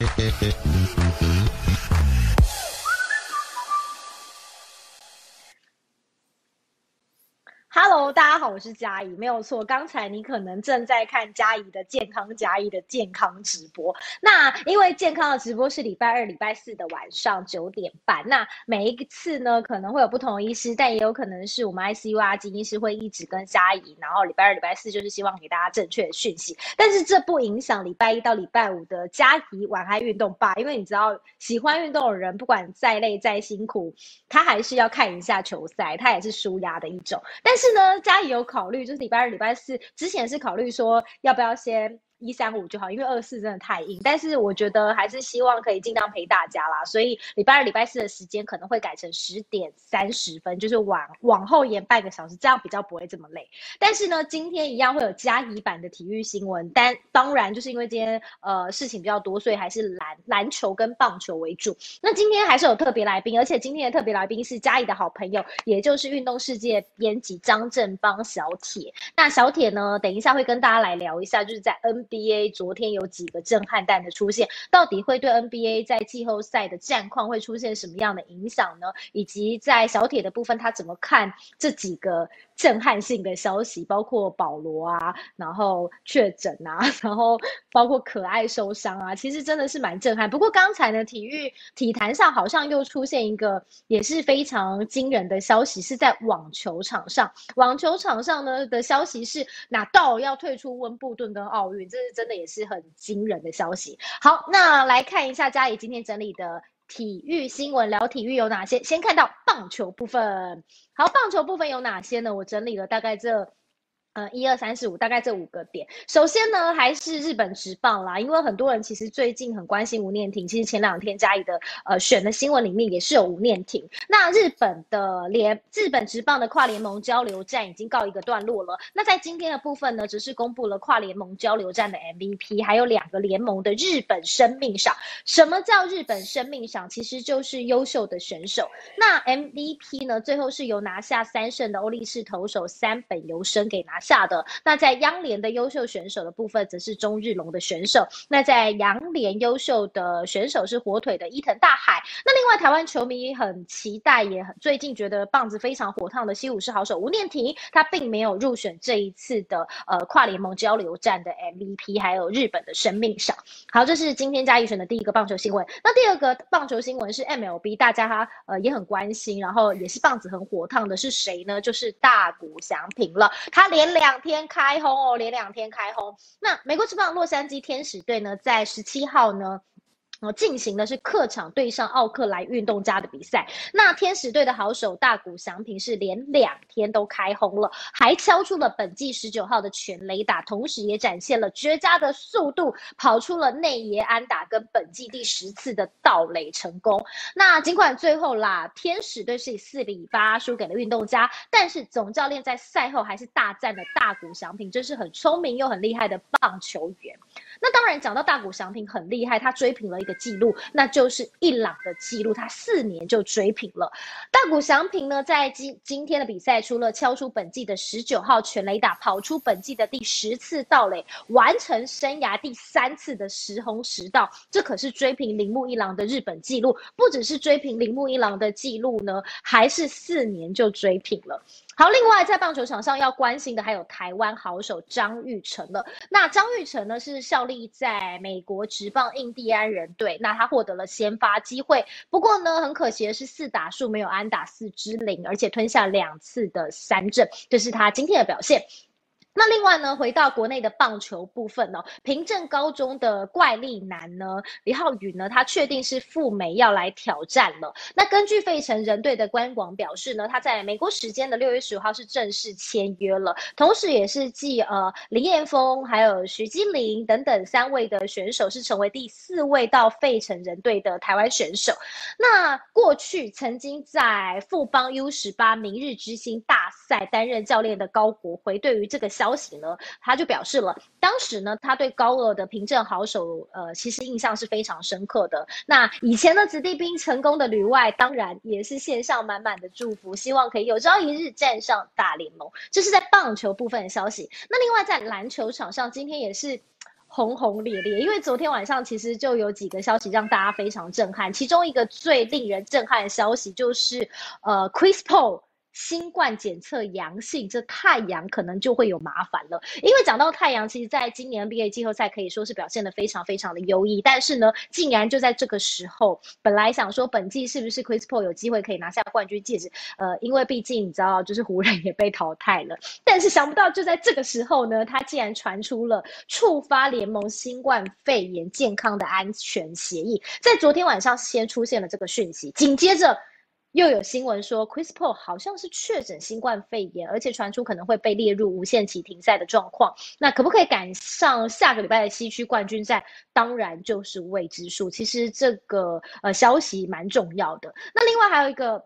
Eh, eh, eh. 大家好，我是嘉怡，没有错。刚才你可能正在看嘉怡的健康嘉怡的健康直播。那因为健康的直播是礼拜二、礼拜四的晚上九点半。那每一次呢，可能会有不同的医师，但也有可能是我们 ICU 啊，金医师会一直跟嘉怡。然后礼拜二、礼拜四就是希望给大家正确的讯息。但是这不影响礼拜一到礼拜五的嘉怡晚安运动吧，因为你知道，喜欢运动的人，不管再累再辛苦，他还是要看一下球赛，他也是舒压的一种。但是呢，家里有考虑，就是礼拜二、礼拜四之前是考虑说要不要先。一三五就好，因为二四真的太硬。但是我觉得还是希望可以尽量陪大家啦，所以礼拜二、礼拜四的时间可能会改成十点三十分，就是往往后延半个小时，这样比较不会这么累。但是呢，今天一样会有加怡版的体育新闻，但当然就是因为今天呃事情比较多，所以还是篮篮球跟棒球为主。那今天还是有特别来宾，而且今天的特别来宾是嘉怡的好朋友，也就是运动世界编辑张正邦小铁。那小铁呢，等一下会跟大家来聊一下，就是在 N。NBA 昨天有几个震撼弹的出现，到底会对 NBA 在季后赛的战况会出现什么样的影响呢？以及在小铁的部分，他怎么看这几个震撼性的消息，包括保罗啊，然后确诊啊，然后包括可爱受伤啊，其实真的是蛮震撼。不过刚才呢，体育体坛上好像又出现一个也是非常惊人的消息，是在网球场上。网球场上呢的消息是，纳道要退出温布顿跟奥运，这是。真的也是很惊人的消息。好，那来看一下嘉怡今天整理的体育新闻，聊体育有哪些？先看到棒球部分。好，棒球部分有哪些呢？我整理了大概这。呃，一二三四五，大概这五个点。首先呢，还是日本直棒啦，因为很多人其实最近很关心吴念婷。其实前两天嘉义的呃选的新闻里面也是有吴念婷。那日本的联日本直棒的跨联盟交流战已经告一个段落了。那在今天的部分呢，只是公布了跨联盟交流战的 MVP，还有两个联盟的日本生命赏。什么叫日本生命赏？其实就是优秀的选手。那 MVP 呢，最后是由拿下三胜的欧力士投手三本由生给拿下。的那在央联的优秀选手的部分，则是中日龙的选手。那在洋联优秀的选手是火腿的伊藤大海。那另外台湾球迷很期待，也很最近觉得棒子非常火烫的西武士好手吴念婷，他并没有入选这一次的呃跨联盟交流战的 MVP，还有日本的生命赏。好，这是今天嘉义选的第一个棒球新闻。那第二个棒球新闻是 MLB，大家呃也很关心，然后也是棒子很火烫的是谁呢？就是大谷翔平了，他连。两天开轰哦，连两天开轰。那美国之棒洛杉矶天使队呢，在十七号呢。哦，进行的是客场对上奥克兰运动家的比赛。那天使队的好手大谷翔平是连两天都开轰了，还敲出了本季十九号的全垒打，同时也展现了绝佳的速度，跑出了内野安打跟本季第十次的盗垒成功。那尽管最后啦，天使队是以四比八输给了运动家，但是总教练在赛后还是大赞了大谷翔平，真是很聪明又很厉害的棒球员。那当然讲到大谷翔平很厉害，他追平了一个记录，那就是一朗的记录，他四年就追平了。大谷翔平呢，在今今天的比赛，除了敲出本季的十九号全垒打，跑出本季的第十次盗垒，完成生涯第三次的十轰十盗，这可是追平铃木一郎的日本纪录。不只是追平铃木一郎的纪录呢，还是四年就追平了。好，另外在棒球场上要关心的还有台湾好手张玉成了。那张玉成呢是效力在美国职棒印第安人队，那他获得了先发机会。不过呢，很可惜的是四打数没有安打四支零，而且吞下两次的三振，这是他今天的表现。那另外呢，回到国内的棒球部分呢，平镇高中的怪力男呢，李浩宇呢，他确定是赴美要来挑战了。那根据费城人队的官网表示呢，他在美国时间的六月十五号是正式签约了，同时也是继呃林彦峰还有徐基林等等三位的选手是成为第四位到费城人队的台湾选手。那过去曾经在富邦 U 十八明日之星大赛担任教练的高国辉，对于这个消息呢，他就表示了，当时呢，他对高二的凭证好手，呃，其实印象是非常深刻的。那以前的子弟兵成功的旅外，当然也是献上满满的祝福，希望可以有朝一日站上大联盟。这是在棒球部分的消息。那另外在篮球场上，今天也是。轰轰烈烈，因为昨天晚上其实就有几个消息让大家非常震撼，其中一个最令人震撼的消息就是，呃，Chris Paul。新冠检测阳性，这太阳可能就会有麻烦了。因为讲到太阳，其实在今年 NBA 季后赛可以说是表现的非常非常的优异。但是呢，竟然就在这个时候，本来想说本季是不是 Chris Paul 有机会可以拿下冠军戒指？呃，因为毕竟你知道，就是湖人也被淘汰了。但是想不到就在这个时候呢，他竟然传出了触发联盟新冠肺炎健康的安全协议，在昨天晚上先出现了这个讯息，紧接着。又有新闻说，Chris Paul 好像是确诊新冠肺炎，而且传出可能会被列入无限期停赛的状况。那可不可以赶上下个礼拜的西区冠军赛？当然就是未知数。其实这个呃消息蛮重要的。那另外还有一个。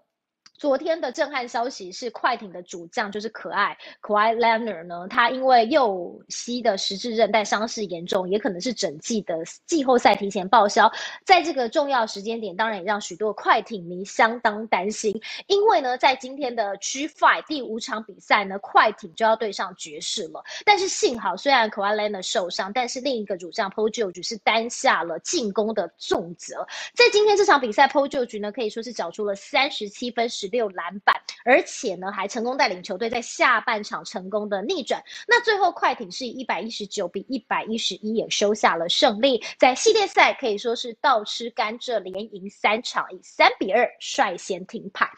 昨天的震撼消息是，快艇的主将就是可爱可爱 l e o n a r 呢，他因为右膝的十字韧带伤势严重，也可能是整季的季后赛提前报销。在这个重要时间点，当然也让许多快艇迷相当担心，因为呢，在今天的 G Five 第五场比赛呢，快艇就要对上爵士了。但是幸好，虽然可爱 l e o n a r 受伤，但是另一个主将 Paul George 是担下了进攻的重责。在今天这场比赛，Paul George 呢可以说是缴出了三十七分十。六篮板，而且呢还成功带领球队在下半场成功的逆转。那最后快艇是以一百一十九比一百一十一也收下了胜利，在系列赛可以说是倒吃甘蔗，连赢三场，以三比二率先停牌。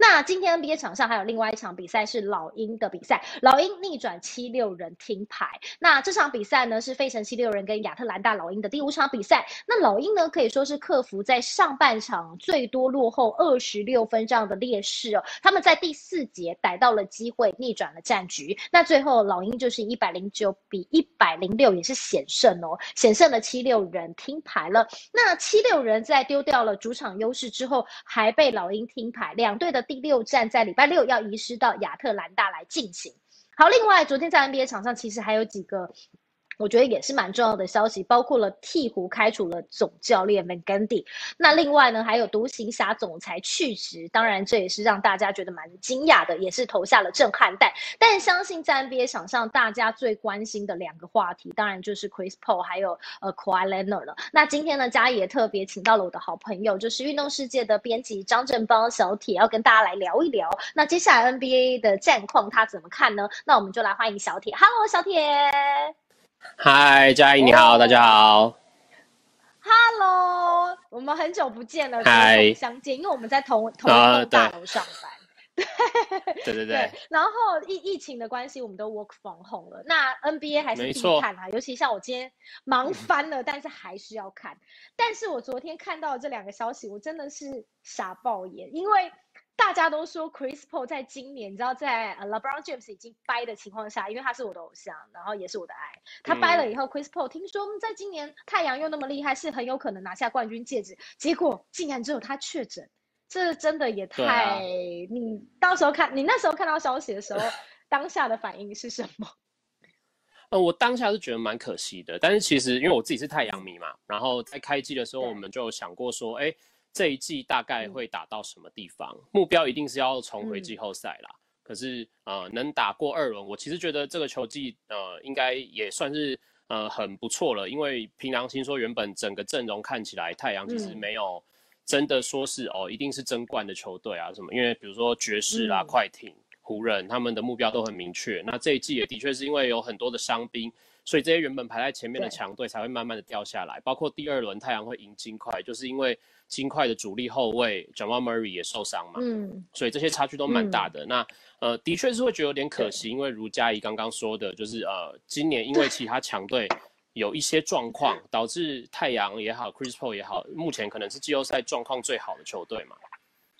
那今天 NBA 场上还有另外一场比赛是老鹰的比赛，老鹰逆转七六人听牌。那这场比赛呢是费城七六人跟亚特兰大老鹰的第五场比赛。那老鹰呢可以说是克服在上半场最多落后二十六分这样的劣势哦，他们在第四节逮到了机会逆转了战局。那最后老鹰就是一百零九比一百零六也是险胜哦，险胜了七六人听牌了。那七六人在丢掉了主场优势之后，还被老鹰听牌，两队的。第六站在礼拜六要移师到亚特兰大来进行。好，另外昨天在 NBA 场上其实还有几个。我觉得也是蛮重要的消息，包括了鹈鹕开除了总教练 Van Gundy，那另外呢还有独行侠总裁去职，当然这也是让大家觉得蛮惊讶的，也是投下了震撼弹。但相信在 NBA 场上大家最关心的两个话题，当然就是 Chris Paul 还有呃 Kawhi Leonard 了。那今天呢，嘉也特别请到了我的好朋友，就是运动世界的编辑张振邦小铁，要跟大家来聊一聊。那接下来 NBA 的战况他怎么看呢？那我们就来欢迎小铁，Hello 小铁。嗨，嘉怡你好，大家好。Hello，我们很久不见了，再相见，因为我们在同同一栋大楼上班。对对对。然后疫疫情的关系，我们都 work from home 了。那 NBA 还是必看啊，尤其像我今天忙翻了，但是还是要看。但是我昨天看到这两个消息，我真的是傻爆眼，因为。大家都说 Chris Paul 在今年，你知道，在 LeBron James 已经掰的情况下，因为他是我的偶像，然后也是我的爱，他掰了以后，Chris Paul 听说在今年太阳又那么厉害，是很有可能拿下冠军戒指。结果竟然只有他确诊，这真的也太……你到时候看你那时候看到消息的时候，当下的反应是什么？呃，我当下是觉得蛮可惜的，但是其实因为我自己是太阳迷嘛，然后在开机的时候，我们就想过说，哎。这一季大概会打到什么地方？目标一定是要重回季后赛啦。可是呃，能打过二轮，我其实觉得这个球季呃，应该也算是呃很不错了。因为凭良心说，原本整个阵容看起来，太阳其实没有真的说是哦，一定是争冠的球队啊什么。因为比如说爵士啦、快艇、湖人，他们的目标都很明确。那这一季也的确是因为有很多的伤兵。所以这些原本排在前面的强队才会慢慢的掉下来，包括第二轮太阳会赢金块，就是因为金块的主力后卫 Jamal Murray 也受伤嘛，嗯，所以这些差距都蛮大的。那呃，的确是会觉得有点可惜，因为如嘉怡刚刚说的，就是呃，今年因为其他强队有一些状况，导致太阳也好，Chris Paul 也好，目前可能是季后赛状况最好的球队嘛。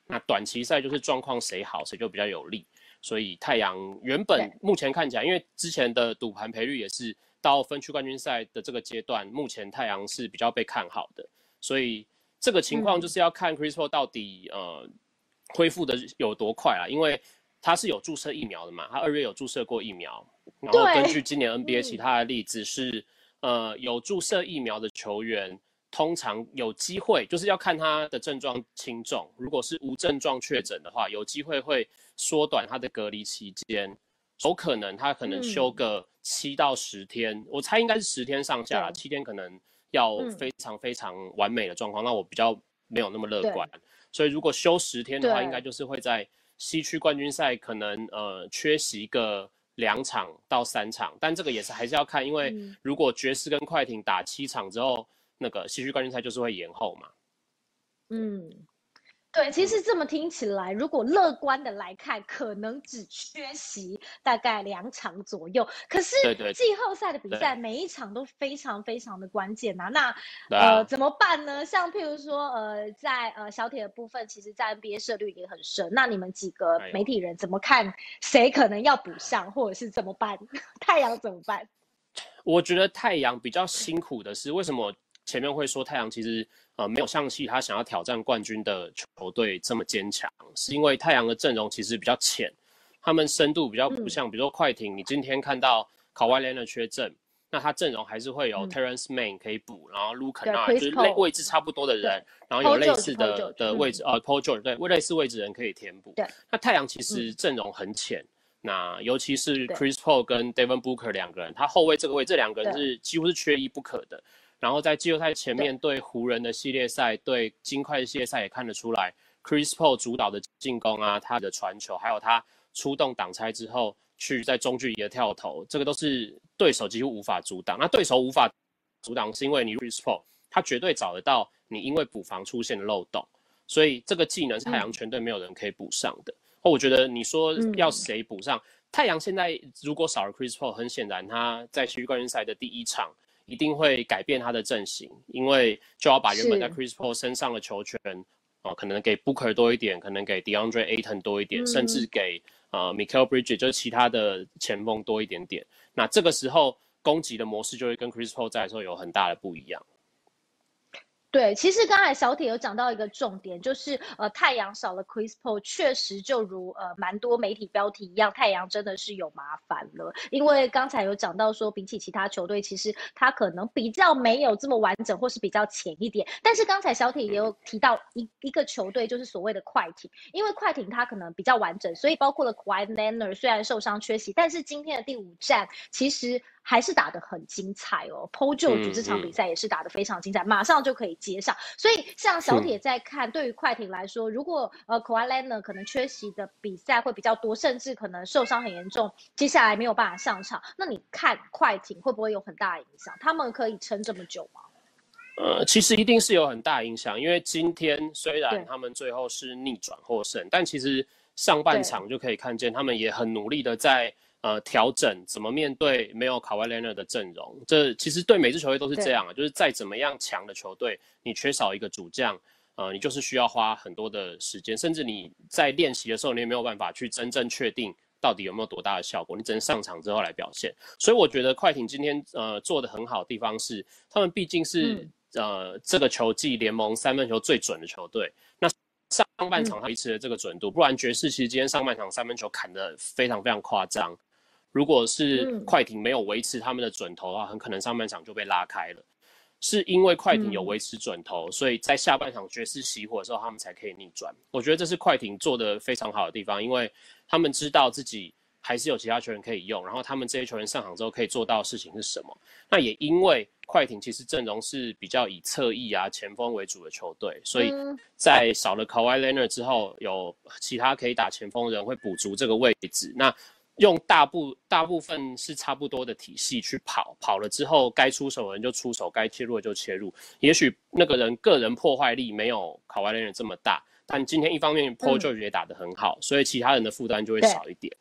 那短期赛就是状况谁好谁就比较有利，所以太阳原本目前看起来，因为之前的赌盘赔率也是。到分区冠军赛的这个阶段，目前太阳是比较被看好的，所以这个情况就是要看 Chris Paul 到底呃恢复的有多快啊，因为他是有注射疫苗的嘛，他二月有注射过疫苗，然后根据今年 NBA 其他的例子是，呃有注射疫苗的球员通常有机会，就是要看他的症状轻重，如果是无症状确诊的话，有机会会缩短他的隔离期间。有可能他可能休个七到十天，我猜应该是十天上下啦，七天可能要非常非常完美的状况，那我比较没有那么乐观。所以如果休十天的话，应该就是会在西区冠军赛可能呃缺席个两场到三场，但这个也是还是要看，因为如果爵士跟快艇打七场之后，那个西区冠军赛就是会延后嘛。嗯。对，其实这么听起来，如果乐观的来看，可能只缺席大概两场左右。可是季后赛的比赛每一场都非常非常的关键呐。那呃怎么办呢？像譬如说呃在呃小铁的部分，其实在 NBA 涉率也很深。那你们几个媒体人怎么看？谁可能要补上，或者是怎么办？太阳怎么办？我觉得太阳比较辛苦的是，为什么前面会说太阳其实？呃，没有像其他想要挑战冠军的球队这么坚强，是因为太阳的阵容其实比较浅，他们深度比较不像，比如说快艇，你今天看到考外联的缺阵，那他阵容还是会有 Terrence Mann 可以补，然后 Luka 啊，就是类位置差不多的人，然后有类似的的位置，呃，Paul George 对，类似位置人可以填补。对，那太阳其实阵容很浅，那尤其是 Chris Paul 跟 Devin Booker 两个人，他后卫这个位，这两个人是几乎是缺一不可的。然后在季后赛前面对湖人的系列赛、对金块的系列赛也看得出来，Chris Paul 主导的进攻啊，他的传球，还有他出动挡拆之后去在中距离的跳投，这个都是对手几乎无法阻挡。那对手无法阻挡，是因为你 Chris Paul 他绝对找得到你，因为补防出现的漏洞，所以这个技能是太阳全队没有人可以补上的。哦我觉得你说要谁补上？太阳现在如果少了 Chris Paul，很显然他在区域冠军赛的第一场。一定会改变他的阵型，因为就要把原本在 Chris Paul 身上的球权，哦，可能给 Booker 多一点，可能给 DeAndre Ayton 多一点，甚至给呃 Michael Bridges 就是其他的前锋多一点点。那这个时候攻击的模式就会跟 Chris Paul 在的时候有很大的不一样。对，其实刚才小铁有讲到一个重点，就是呃，太阳少了 Chris Paul，确实就如呃蛮多媒体标题一样，太阳真的是有麻烦了。因为刚才有讲到说，比起其他球队，其实他可能比较没有这么完整，或是比较浅一点。但是刚才小铁也有提到一一个球队，就是所谓的快艇，因为快艇他可能比较完整，所以包括了 Kawhi Leonard 虽然受伤缺席，但是今天的第五战其实。还是打得很精彩哦 p o j o 这场比赛也是打得非常精彩，马上就可以接上。所以像小铁在看，对于快艇来说，如果呃 k a w i Leonard 可能缺席的比赛会比较多，甚至可能受伤很严重，接下来没有办法上场，那你看快艇会不会有很大影响？他们可以撑这么久吗？呃，其实一定是有很大影响，因为今天虽然他们最后是逆转获胜，但其实上半场就可以看见他们也很努力的在。呃，调整怎么面对没有卡瓦莱纳的阵容？这其实对每支球队都是这样啊，就是再怎么样强的球队，你缺少一个主将，呃，你就是需要花很多的时间，甚至你在练习的时候，你也没有办法去真正确定到底有没有多大的效果，你只能上场之后来表现。所以我觉得快艇今天呃做的很好的地方是，他们毕竟是呃这个球季联盟三分球最准的球队，那上半场维持了这个准度，不然爵士其实今天上半场三分球砍得非常非常夸张。如果是快艇没有维持他们的准头的话，很可能上半场就被拉开了。是因为快艇有维持准头，所以在下半场爵士熄火的时候，他们才可以逆转。我觉得这是快艇做的非常好的地方，因为他们知道自己还是有其他球员可以用，然后他们这些球员上场之后可以做到的事情是什么。那也因为快艇其实阵容是比较以侧翼啊前锋为主的球队，所以在少了 Kawhi Leonard 之后，有其他可以打前锋的人会补足这个位置。那用大部大部分是差不多的体系去跑，跑了之后该出手的人就出手，该切入的就切入。也许那个人个人破坏力没有卡瓦雷人这么大，但今天一方面 Paul George 也打得很好，所以其他人的负担就会少一点。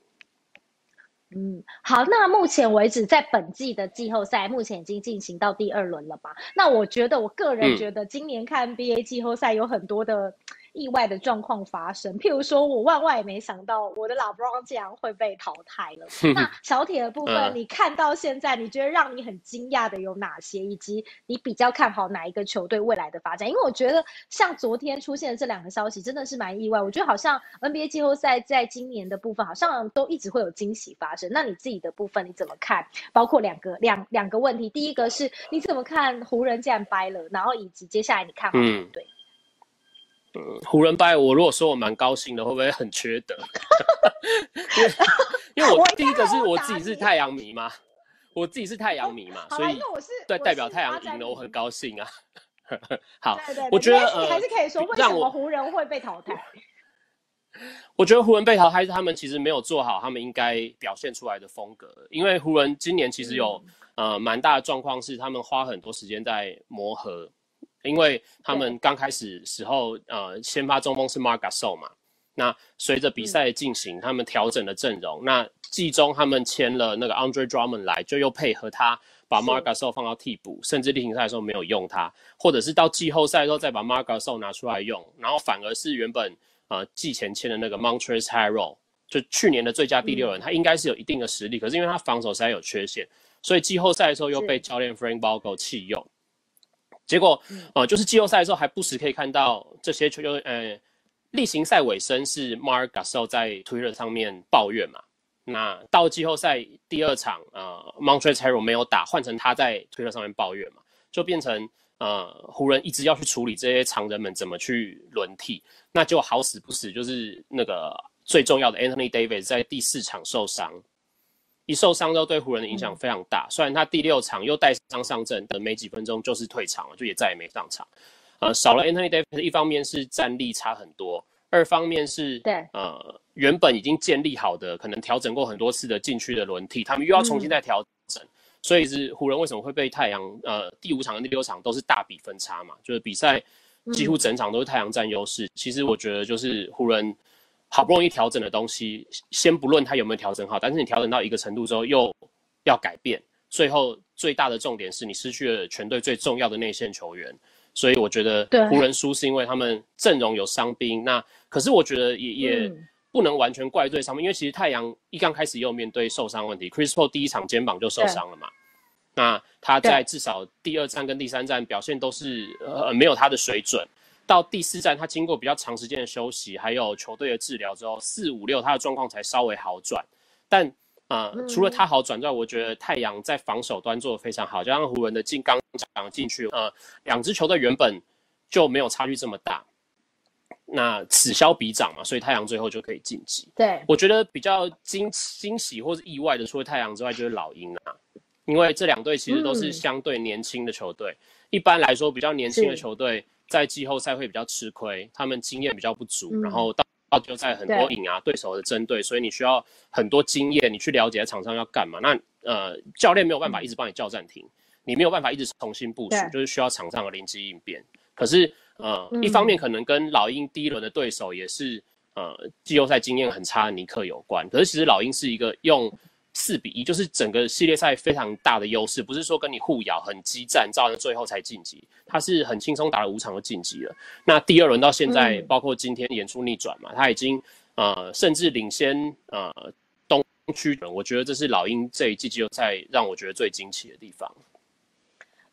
嗯，好，那目前为止在本季的季后赛，目前已经进行到第二轮了吧？那我觉得，我个人觉得今年看 NBA 季后赛有很多的。意外的状况发生，譬如说，我万万也没想到我的老 Brown 竟然会被淘汰了。那 小铁的部分，你看到现在，你觉得让你很惊讶的有哪些？以及你比较看好哪一个球队未来的发展？因为我觉得，像昨天出现的这两个消息，真的是蛮意外。我觉得好像 NBA 季后赛在今年的部分，好像都一直会有惊喜发生。那你自己的部分你怎么看？包括两个两两个问题，第一个是你怎么看湖人竟然掰了？然后以及接下来你看好哪队？嗯，湖人败，我如果说我蛮高兴的，会不会很缺德？因为我我第一个是我自己是太阳迷嘛，我自己是太阳迷嘛，所以对代表太阳赢了，我很高兴啊。好，对对对，我觉得还呃是可以说为什么湖人会被淘汰。我觉得湖人被淘汰是他们其实没有做好他们应该表现出来的风格，因为湖人今年其实有、嗯呃蛮大的状况是他们花很多时间在磨合，因为他们刚开始时候呃先发中锋是 Marc Gasol 嘛，那随着比赛的进行，他们调整了阵容，那季中他们签了那个 Andre Drummond 来，就又配合他把是。Marc Gasol 放到替补，甚至例行赛的时候没有用他，或者是到季后赛的时候再把 Marc Gasol 拿出来用，然后反而是原本呃季前签的那个 Montrezl Harrell，就去年的最佳第六人，他应该是有一定的实力，可是因为他防守实在有缺陷，所以季后赛的时候又被教练 Frank Vogel 弃用。结果，呃，就是季后赛的时候还不时可以看到这些球，呃，例行赛尾声是 Mark Gasol 在 Twitter 上面抱怨嘛。那到季后赛第二场，呃，Montrezl Harrell 没有打，换成他在 Twitter 上面抱怨嘛，就变成呃湖人一直要去处理这些常人们怎么去轮替，那就好死不死就是那个最重要的 Anthony Davis 在第四场受伤，一受伤之后对湖人的影响非常大。虽然他第六场又带伤上阵，等没几分钟就是退场了，就也再也没上场。呃，少了 Anthony Davis，一方面是战力差很多，二方面是对呃原本已经建立好的，可能调整过很多次的禁区的轮替，他们又要重新再调整。所以是湖人为什么会被太阳呃第五场跟第六场都是大比分差嘛？就是比赛几乎整场都是太阳占优势。其实我觉得就是湖人好不容易调整的东西，先不论他有没有调整好，但是你调整到一个程度之后又要改变，最后最大的重点是你失去了全队最重要的内线球员。所以我觉得对湖人输是因为他们阵容有伤兵，那可是我觉得也也嗯不能完全怪罪上面，因为其实太阳一刚开始也有面对受伤问题，Chris Paul 第一场肩膀就受伤了嘛，那他在至少第二战跟第三站表现都是呃没有他的水准，到第四站他经过比较长时间的休息，还有球队的治疗之后，四五六他的状况才稍微好转，但呃，除了他好转之外，我觉得太阳在防守端做的非常好，就像湖人的进刚讲进去，呃，两支球队原本就没有差距这么大，那此消彼长嘛，所以太阳最后就可以晋级。对，我觉得比较惊惊喜或是意外的，除了太阳之外，就是老鹰啊，因为这两队其实都是嗯。相对年轻的球队。一般来说，比较年轻的球队在季后赛会比较吃亏，他们经验比较不足，嗯然后到到季后赛很多对赢啊对手的针对，所以你需要很多经验，你去了解场上要干嘛。那呃，教练没有办法一直帮你叫暂停，你没有办法一直重新部署，就是需要场上的临机应变。可是呃，嗯一方面可能跟老鹰第一轮的对手也是呃季后赛经验很差的尼克有关。可是其实老鹰是一个用四比一，就是整个系列赛非常大的优势，不是说跟你互咬很激战，造成最后才晋级，他是很轻松打了五场就晋级了。那第二轮到现在，嗯包括今天演出逆转嘛，他已经呃甚至领先呃东区人，我觉得这是老鹰这一季季后赛让我觉得最惊奇的地方。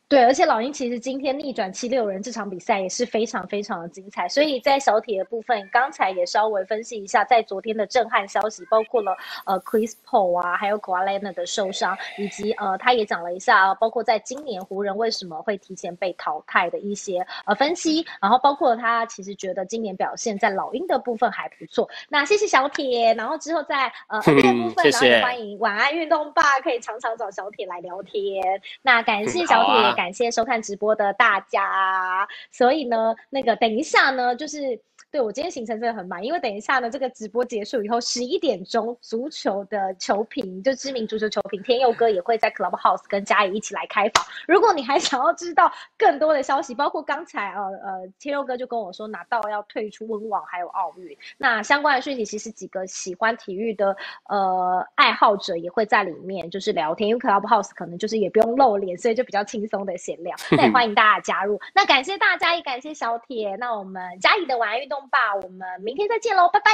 对，而且老鹰其实今天逆转七六人这场比赛也是非常非常的精彩，所以在小铁的部分，刚才也稍微分析一下，在昨天的震撼消息，包括了呃 Chris Paul 啊，还有 k a l e n a 的受伤，以及呃他也讲了一下，包括在今年湖人为什么会提前被淘汰的一些呃分析，然后包括他其实觉得今年表现在老鹰的部分还不错。那谢谢小铁，然后之后在呃 NBA 部分，谢然后也欢迎晚安运动吧，可以常常找小铁来聊天。那感谢嗯小铁，感谢收看直播的大家。所以呢，那个等一下呢，就是对我今天行程真的很满，因为等一下呢，这个直播结束以后，十一点钟足球的球评，就知名足球球评天佑哥也会在 Clubhouse 跟嘉怡一起来开房。如果你还想要知道更多的消息，包括刚才呃呃天佑哥就跟我说拿到要退出温网还有奥运，那相关的讯息其实几个喜欢体育的呃爱好者也会在里面就是聊天，因为 Clubhouse 可能就是也不用露脸，所以就比较轻松的闲聊。那也欢迎大家加入。那感谢大家，也感谢小铁。那我们嘉怡的晚安运动吧，我们明天再见喽，拜拜。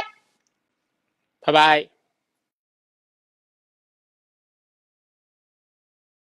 拜拜。